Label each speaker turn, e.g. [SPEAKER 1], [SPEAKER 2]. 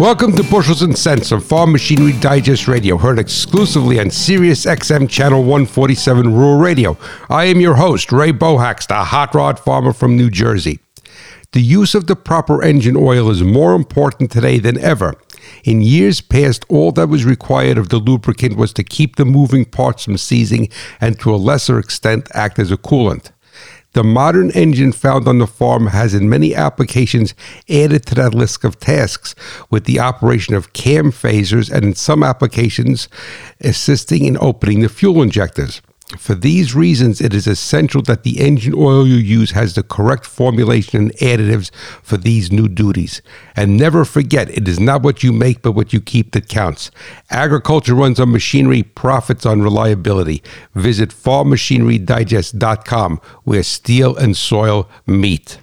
[SPEAKER 1] Welcome to Bushels and Cents on Farm Machinery Digest Radio, heard exclusively on Sirius XM Channel 147 Rural Radio. I am your host, Ray Bohacz, the hot rod farmer from New Jersey. The use of the proper engine oil is more important today than ever. In years past, all that was required of the lubricant was to keep the moving parts from seizing and to a lesser extent act as a coolant. The modern engine found on the farm has, in many applications, added to that list of tasks with the operation of cam phasers and, in some applications, assisting in opening the fuel injectors. For these reasons, it is essential that the engine oil you use has the correct formulation and additives for these new duties. And never forget, it is not what you make, but what you keep that counts. Agriculture runs on machinery, profits on reliability. Visit farmmachinerydigest.com where steel and soil meet.